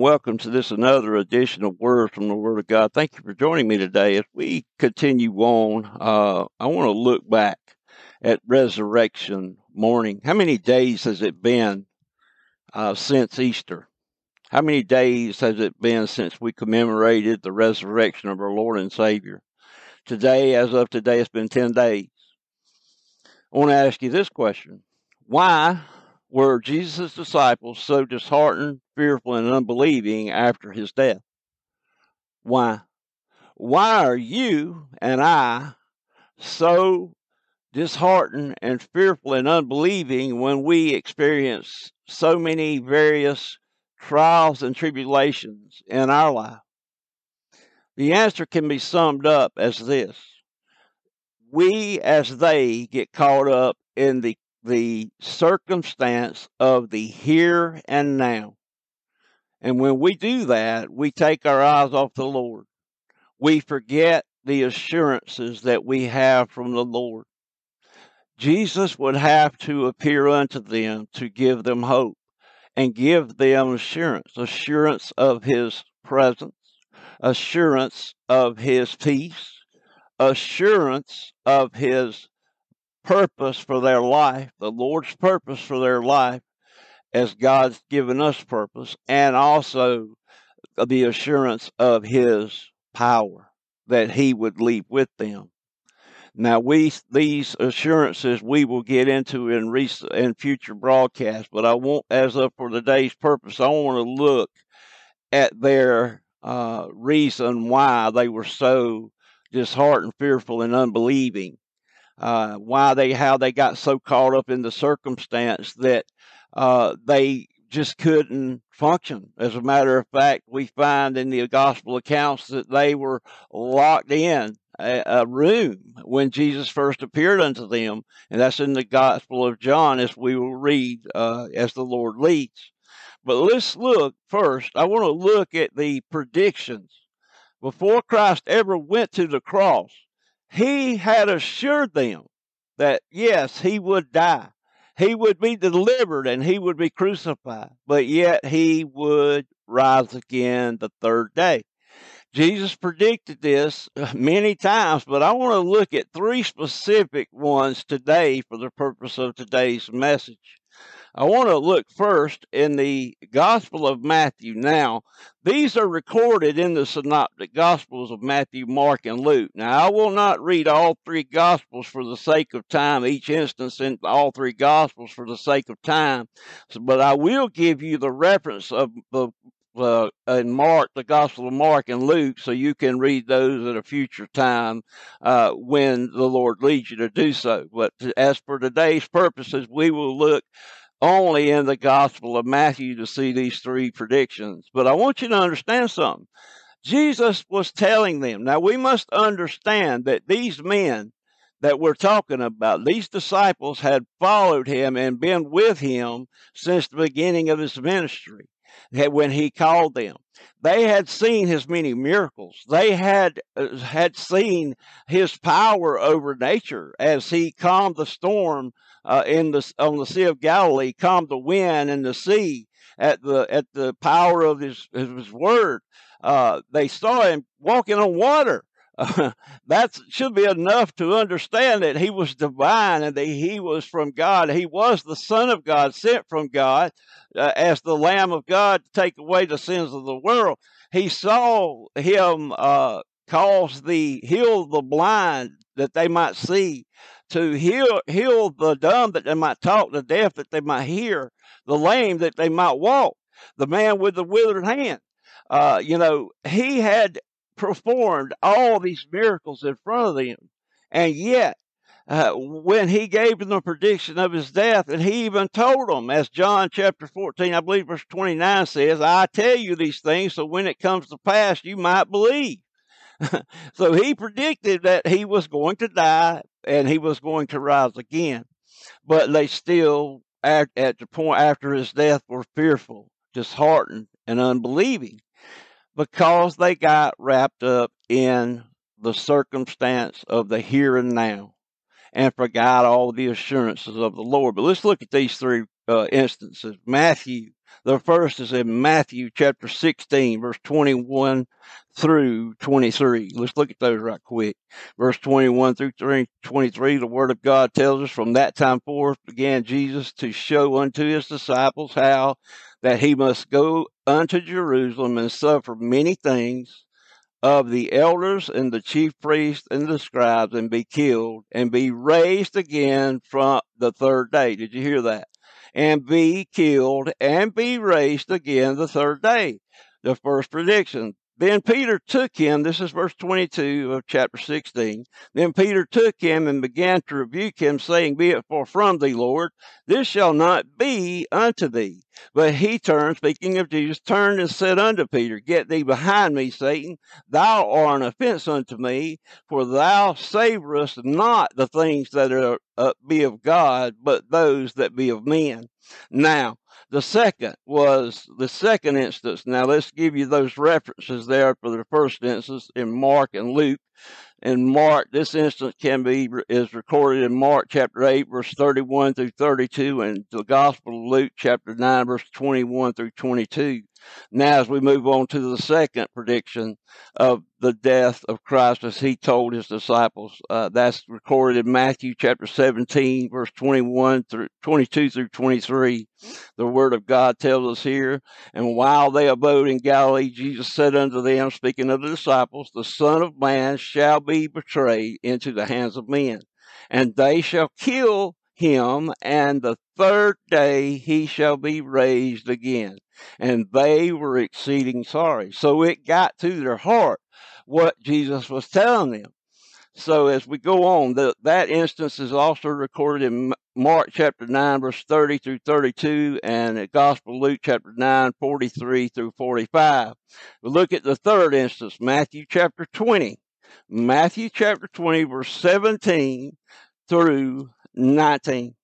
Welcome to this another edition of Words from the Word of God. Thank you for joining me today. As we continue on, uh, I want to look back at resurrection morning. How many days has it been uh, since Easter? How many days has it been since we commemorated the resurrection of our Lord and Savior? Today, as of today, it's been 10 days. I want to ask you this question Why were Jesus' disciples so disheartened, fearful, and unbelieving after his death? Why? Why are you and I so disheartened and fearful and unbelieving when we experience so many various trials and tribulations in our life? The answer can be summed up as this We, as they, get caught up in the the circumstance of the here and now. And when we do that, we take our eyes off the Lord. We forget the assurances that we have from the Lord. Jesus would have to appear unto them to give them hope and give them assurance, assurance of his presence, assurance of his peace, assurance of his purpose for their life, the Lord's purpose for their life, as God's given us purpose, and also the assurance of His power that He would leave with them. Now, we these assurances we will get into in recent future broadcasts, but I want, as of for today's purpose, I want to look at their uh, reason why they were so disheartened, fearful, and unbelieving uh, why they how they got so caught up in the circumstance that uh, they just couldn't function. As a matter of fact, we find in the gospel accounts that they were locked in a, a room when Jesus first appeared unto them, and that's in the Gospel of John, as we will read uh, as the Lord leads. But let's look first. I want to look at the predictions before Christ ever went to the cross he had assured them that yes, he would die. He would be delivered and he would be crucified, but yet he would rise again the third day. Jesus predicted this many times, but I want to look at three specific ones today for the purpose of today's message. I want to look first in the Gospel of Matthew. Now, these are recorded in the synoptic Gospels of Matthew, Mark, and Luke. Now, I will not read all three Gospels for the sake of time, each instance in all three Gospels for the sake of time, but I will give you the reference of the uh, in Mark, the Gospel of Mark and Luke, so you can read those at a future time uh, when the Lord leads you to do so. But as for today's purposes, we will look only in the Gospel of Matthew to see these three predictions. But I want you to understand something. Jesus was telling them. Now, we must understand that these men that we're talking about, these disciples had followed him and been with him since the beginning of his ministry when he called them. They had seen his many miracles. They had uh, had seen his power over nature as he calmed the storm uh, in the on the Sea of Galilee, calmed the wind and the sea at the at the power of his his word. Uh, they saw him walking on water. That should be enough to understand that he was divine and that he was from God. He was the Son of God, sent from God uh, as the Lamb of God to take away the sins of the world. He saw him uh, cause the heal the blind that they might see to heal heal the dumb that they might talk, the deaf that they might hear, the lame that they might walk, the man with the withered hand. Uh, you know, he had performed all these miracles in front of them, and yet uh, when he gave them the prediction of his death, and he even told them, as John chapter 14, I believe verse 29 says, I tell you these things so when it comes to pass, you might believe. so he predicted that he was going to die and he was going to rise again. But they still, at, at the point after his death, were fearful, disheartened, and unbelieving because they got wrapped up in the circumstance of the here and now and forgot all the assurances of the Lord. But let's look at these three uh, instances. Matthew The first is in Matthew chapter 16, verse 21 through 23. Let's look at those right quick. Verse 21 through 23, the Word of God tells us, From that time forth began Jesus to show unto his disciples how that he must go unto Jerusalem and suffer many things of the elders and the chief priests and the scribes and be killed and be raised again from the third day. Did you hear that? And be killed and be raised again the third day. The first prediction. Then Peter took him, this is verse 22 of chapter 16. Then Peter took him and began to rebuke him, saying, Be it far from thee, Lord, this shall not be unto thee. But he turned, speaking of Jesus, turned and said unto Peter, Get thee behind me, Satan. Thou art an offense unto me, for thou savorest not the things that are uh, be of God, but those that be of men. Now, the second was the second instance. Now let's give you those references there for the first instance in Mark and Luke. In Mark, this instance can be is recorded in Mark chapter 8, verse 31 through 32, and the Gospel of Luke chapter 9, verse 21 through 22. Now, as we move on to the second prediction of the death of Christ, as he told his disciples, uh, that's recorded in Matthew chapter 17, verse 21 through 22 through 23. The word of God tells us here, and while they abode in Galilee, Jesus said unto them, speaking of the disciples, the Son of Man shall be betrayed into the hands of men, and they shall kill him, and the third day he shall be raised again and they were exceeding sorry. So it got to their heart what Jesus was telling them. So as we go on, the, that instance is also recorded in Mark chapter 9, verse 30 through 32, and the Gospel Luke chapter 9, 43 through 45. We look at the third instance, Matthew chapter 20. Matthew chapter 20, verse 17 through 19.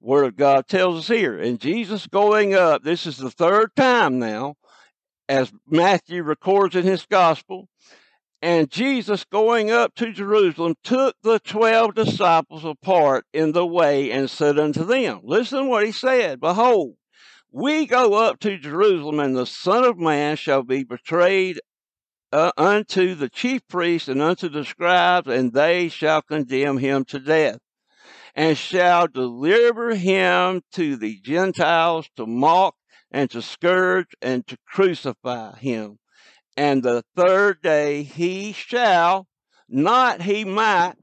Word of God tells us here. And Jesus going up, this is the third time now, as Matthew records in his gospel. And Jesus going up to Jerusalem took the twelve disciples apart in the way and said unto them, Listen what he said, Behold, we go up to Jerusalem, and the Son of Man shall be betrayed uh, unto the chief priests and unto the scribes, and they shall condemn him to death and shall deliver him to the Gentiles to mock and to scourge and to crucify him. And the third day he shall, not he might,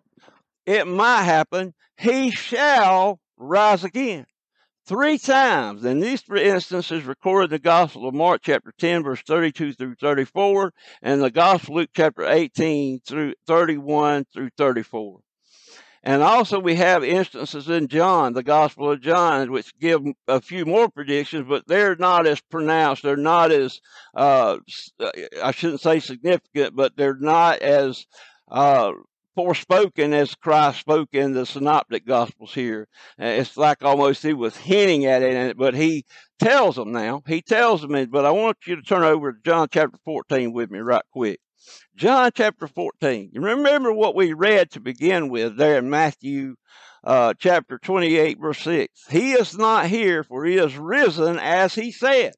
it might happen, he shall rise again. Three times. And these three instances recorded in the Gospel of Mark chapter 10, verse 32 through 34, and the Gospel of Luke chapter 18 through 31 through 34. And also, we have instances in John, the Gospel of John, which give a few more predictions, but they're not as pronounced. They're not as, uh, I shouldn't say significant, but they're not as uh, forespoken as Christ spoke in the synoptic Gospels here. It's like almost he was hinting at it, but he tells them now. He tells them, but I want you to turn over to John chapter 14 with me right quick. John chapter 14. You remember what we read to begin with there in Matthew uh, chapter 28, verse 6. He is not here, for he is risen as he said.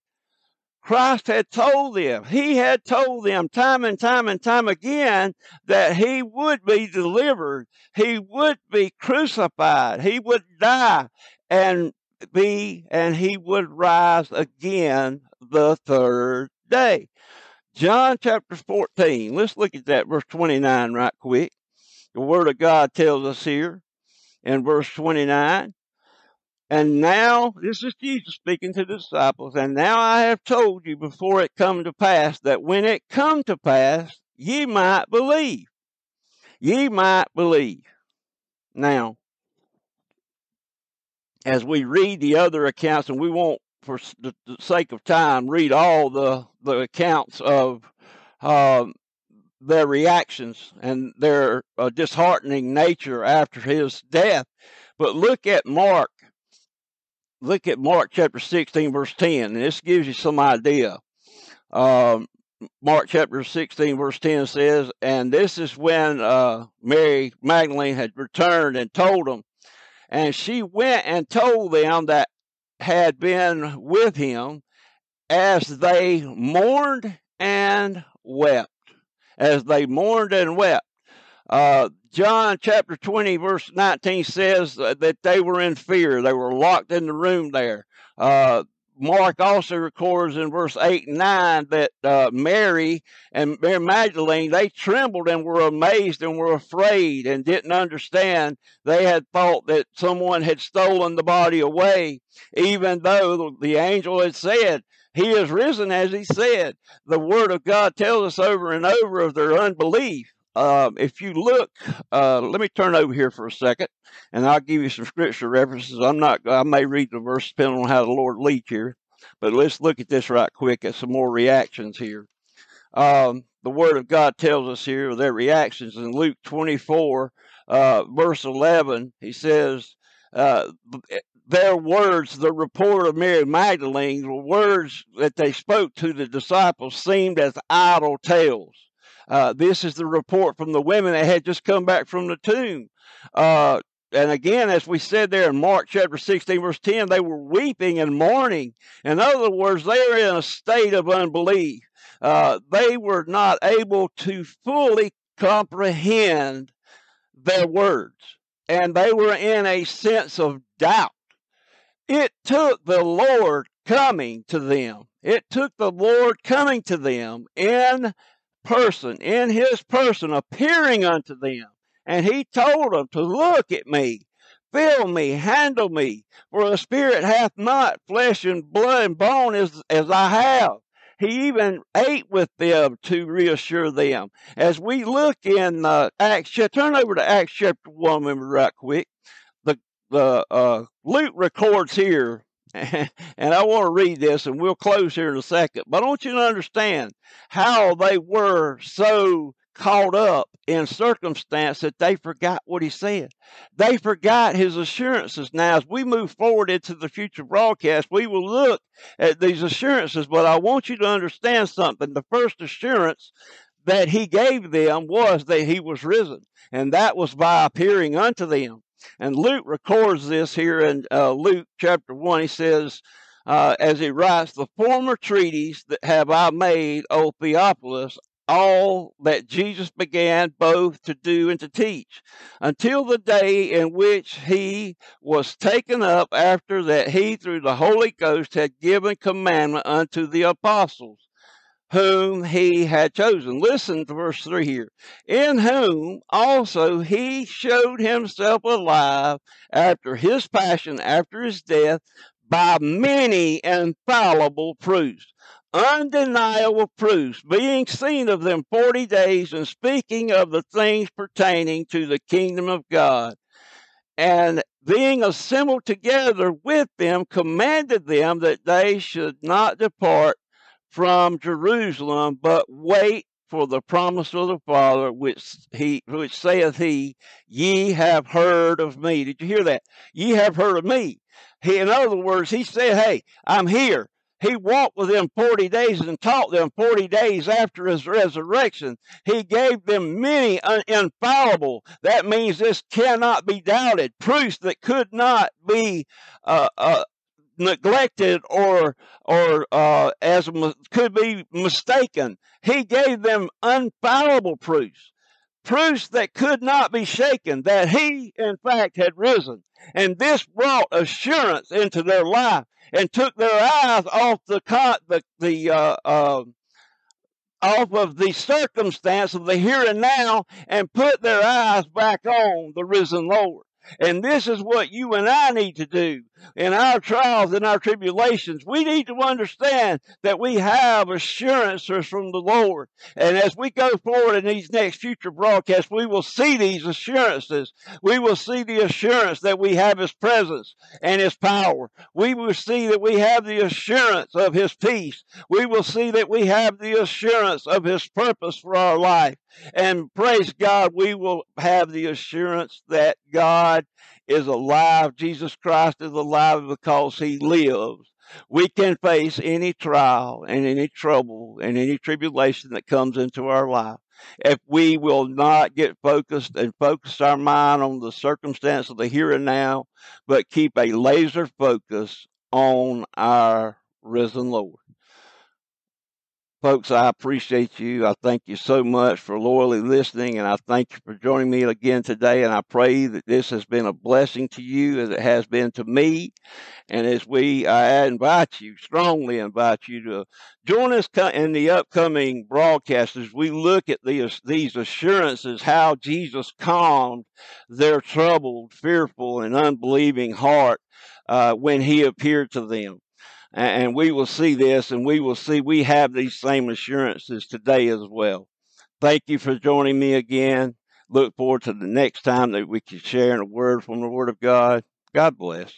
Christ had told them, he had told them time and time and time again that he would be delivered, he would be crucified, he would die and be, and he would rise again the third day. John chapter 14. Let's look at that, verse 29, right quick. The Word of God tells us here in verse 29. And now, this is Jesus speaking to the disciples, and now I have told you before it come to pass, that when it come to pass, ye might believe. Ye might believe. Now, as we read the other accounts, and we won't for the sake of time, read all the, the accounts of uh, their reactions and their uh, disheartening nature after his death. But look at Mark. Look at Mark chapter 16, verse 10, and this gives you some idea. Um, Mark chapter 16, verse 10 says, And this is when uh, Mary Magdalene had returned and told them. And she went and told them that had been with him as they mourned and wept. As they mourned and wept. Uh, John chapter 20, verse 19 says that they were in fear. They were locked in the room there. Uh, Mark also records in verse 8 and 9 that uh, Mary and Mary Magdalene, they trembled and were amazed and were afraid and didn't understand. They had thought that someone had stolen the body away, even though the angel had said, He is risen as he said. The word of God tells us over and over of their unbelief. Um, if you look, uh, let me turn over here for a second, and I'll give you some scripture references. I'm not, I may read the verse depending on how the Lord leads here, but let's look at this right quick at some more reactions here. Um, the Word of God tells us here their reactions in Luke 24, uh, verse 11. He says, uh, their words, the report of Mary Magdalene, the words that they spoke to the disciples seemed as idle tales. Uh, this is the report from the women that had just come back from the tomb. Uh, and again, as we said there in Mark chapter 16, verse 10, they were weeping and mourning. In other words, they were in a state of unbelief. Uh, they were not able to fully comprehend their words, and they were in a sense of doubt. It took the Lord coming to them. It took the Lord coming to them in person, in his person, appearing unto them. And he told them to look at me, feel me, handle me, for the spirit hath not flesh and blood and bone as, as I have. He even ate with them to reassure them. As we look in uh, Acts, turn over to Acts chapter 1 remember right quick. The, the uh, Luke records here and I want to read this, and we'll close here in a second. But I want you to understand how they were so caught up in circumstance that they forgot what he said. They forgot his assurances. Now, as we move forward into the future broadcast, we will look at these assurances, but I want you to understand something. The first assurance that he gave them was that he was risen, and that was by appearing unto them. And Luke records this here in uh, Luke chapter 1. He says, uh, as he writes, The former treaties that have I made, O Theophilus, all that Jesus began both to do and to teach, until the day in which he was taken up, after that he, through the Holy Ghost, had given commandment unto the apostles whom he had chosen. Listen to verse 3 here. In whom also he showed himself alive after his passion, after his death, by many infallible proofs, undeniable proofs, being seen of them forty days and speaking of the things pertaining to the kingdom of God. And being assembled together with them, commanded them that they should not depart from Jerusalem, but wait for the promise of the Father, which he which saith he, Ye have heard of me. Did you hear that? Ye have heard of me. He, in other words, he said, Hey, I'm here. He walked with them 40 days and taught them 40 days after his resurrection. He gave them many infallible, that means this cannot be doubted, proofs that could not be uh, uh, neglected or or uh, as could be mistaken. He gave them unfallible proofs, proofs that could not be shaken that he in fact had risen, and this brought assurance into their life and took their eyes off the the the uh, uh, off of the circumstance of the here and now and put their eyes back on the risen Lord. And this is what you and I need to do in our trials and our tribulations. We need to understand that we have assurances from the Lord. And as we go forward in these next future broadcasts, we will see these assurances. We will see the assurance that we have His presence and His power. We will see that we have the assurance of His peace. We will see that we have the assurance of His purpose for our life. And praise God, we will have the assurance that God is alive. Jesus Christ is alive because he lives. We can face any trial and any trouble and any tribulation that comes into our life. If we will not get focused and focus our mind on the circumstance of the here and now, but keep a laser focus on our risen Lord. Folks, I appreciate you. I thank you so much for loyally listening, and I thank you for joining me again today. And I pray that this has been a blessing to you as it has been to me. And as we, I invite you, strongly invite you to join us in the upcoming broadcast as we look at these, these assurances, how Jesus calmed their troubled, fearful, and unbelieving heart uh, when he appeared to them and we will see this and we will see we have these same assurances today as well. Thank you for joining me again. Look forward to the next time that we can share in a word from the Word of God. God bless.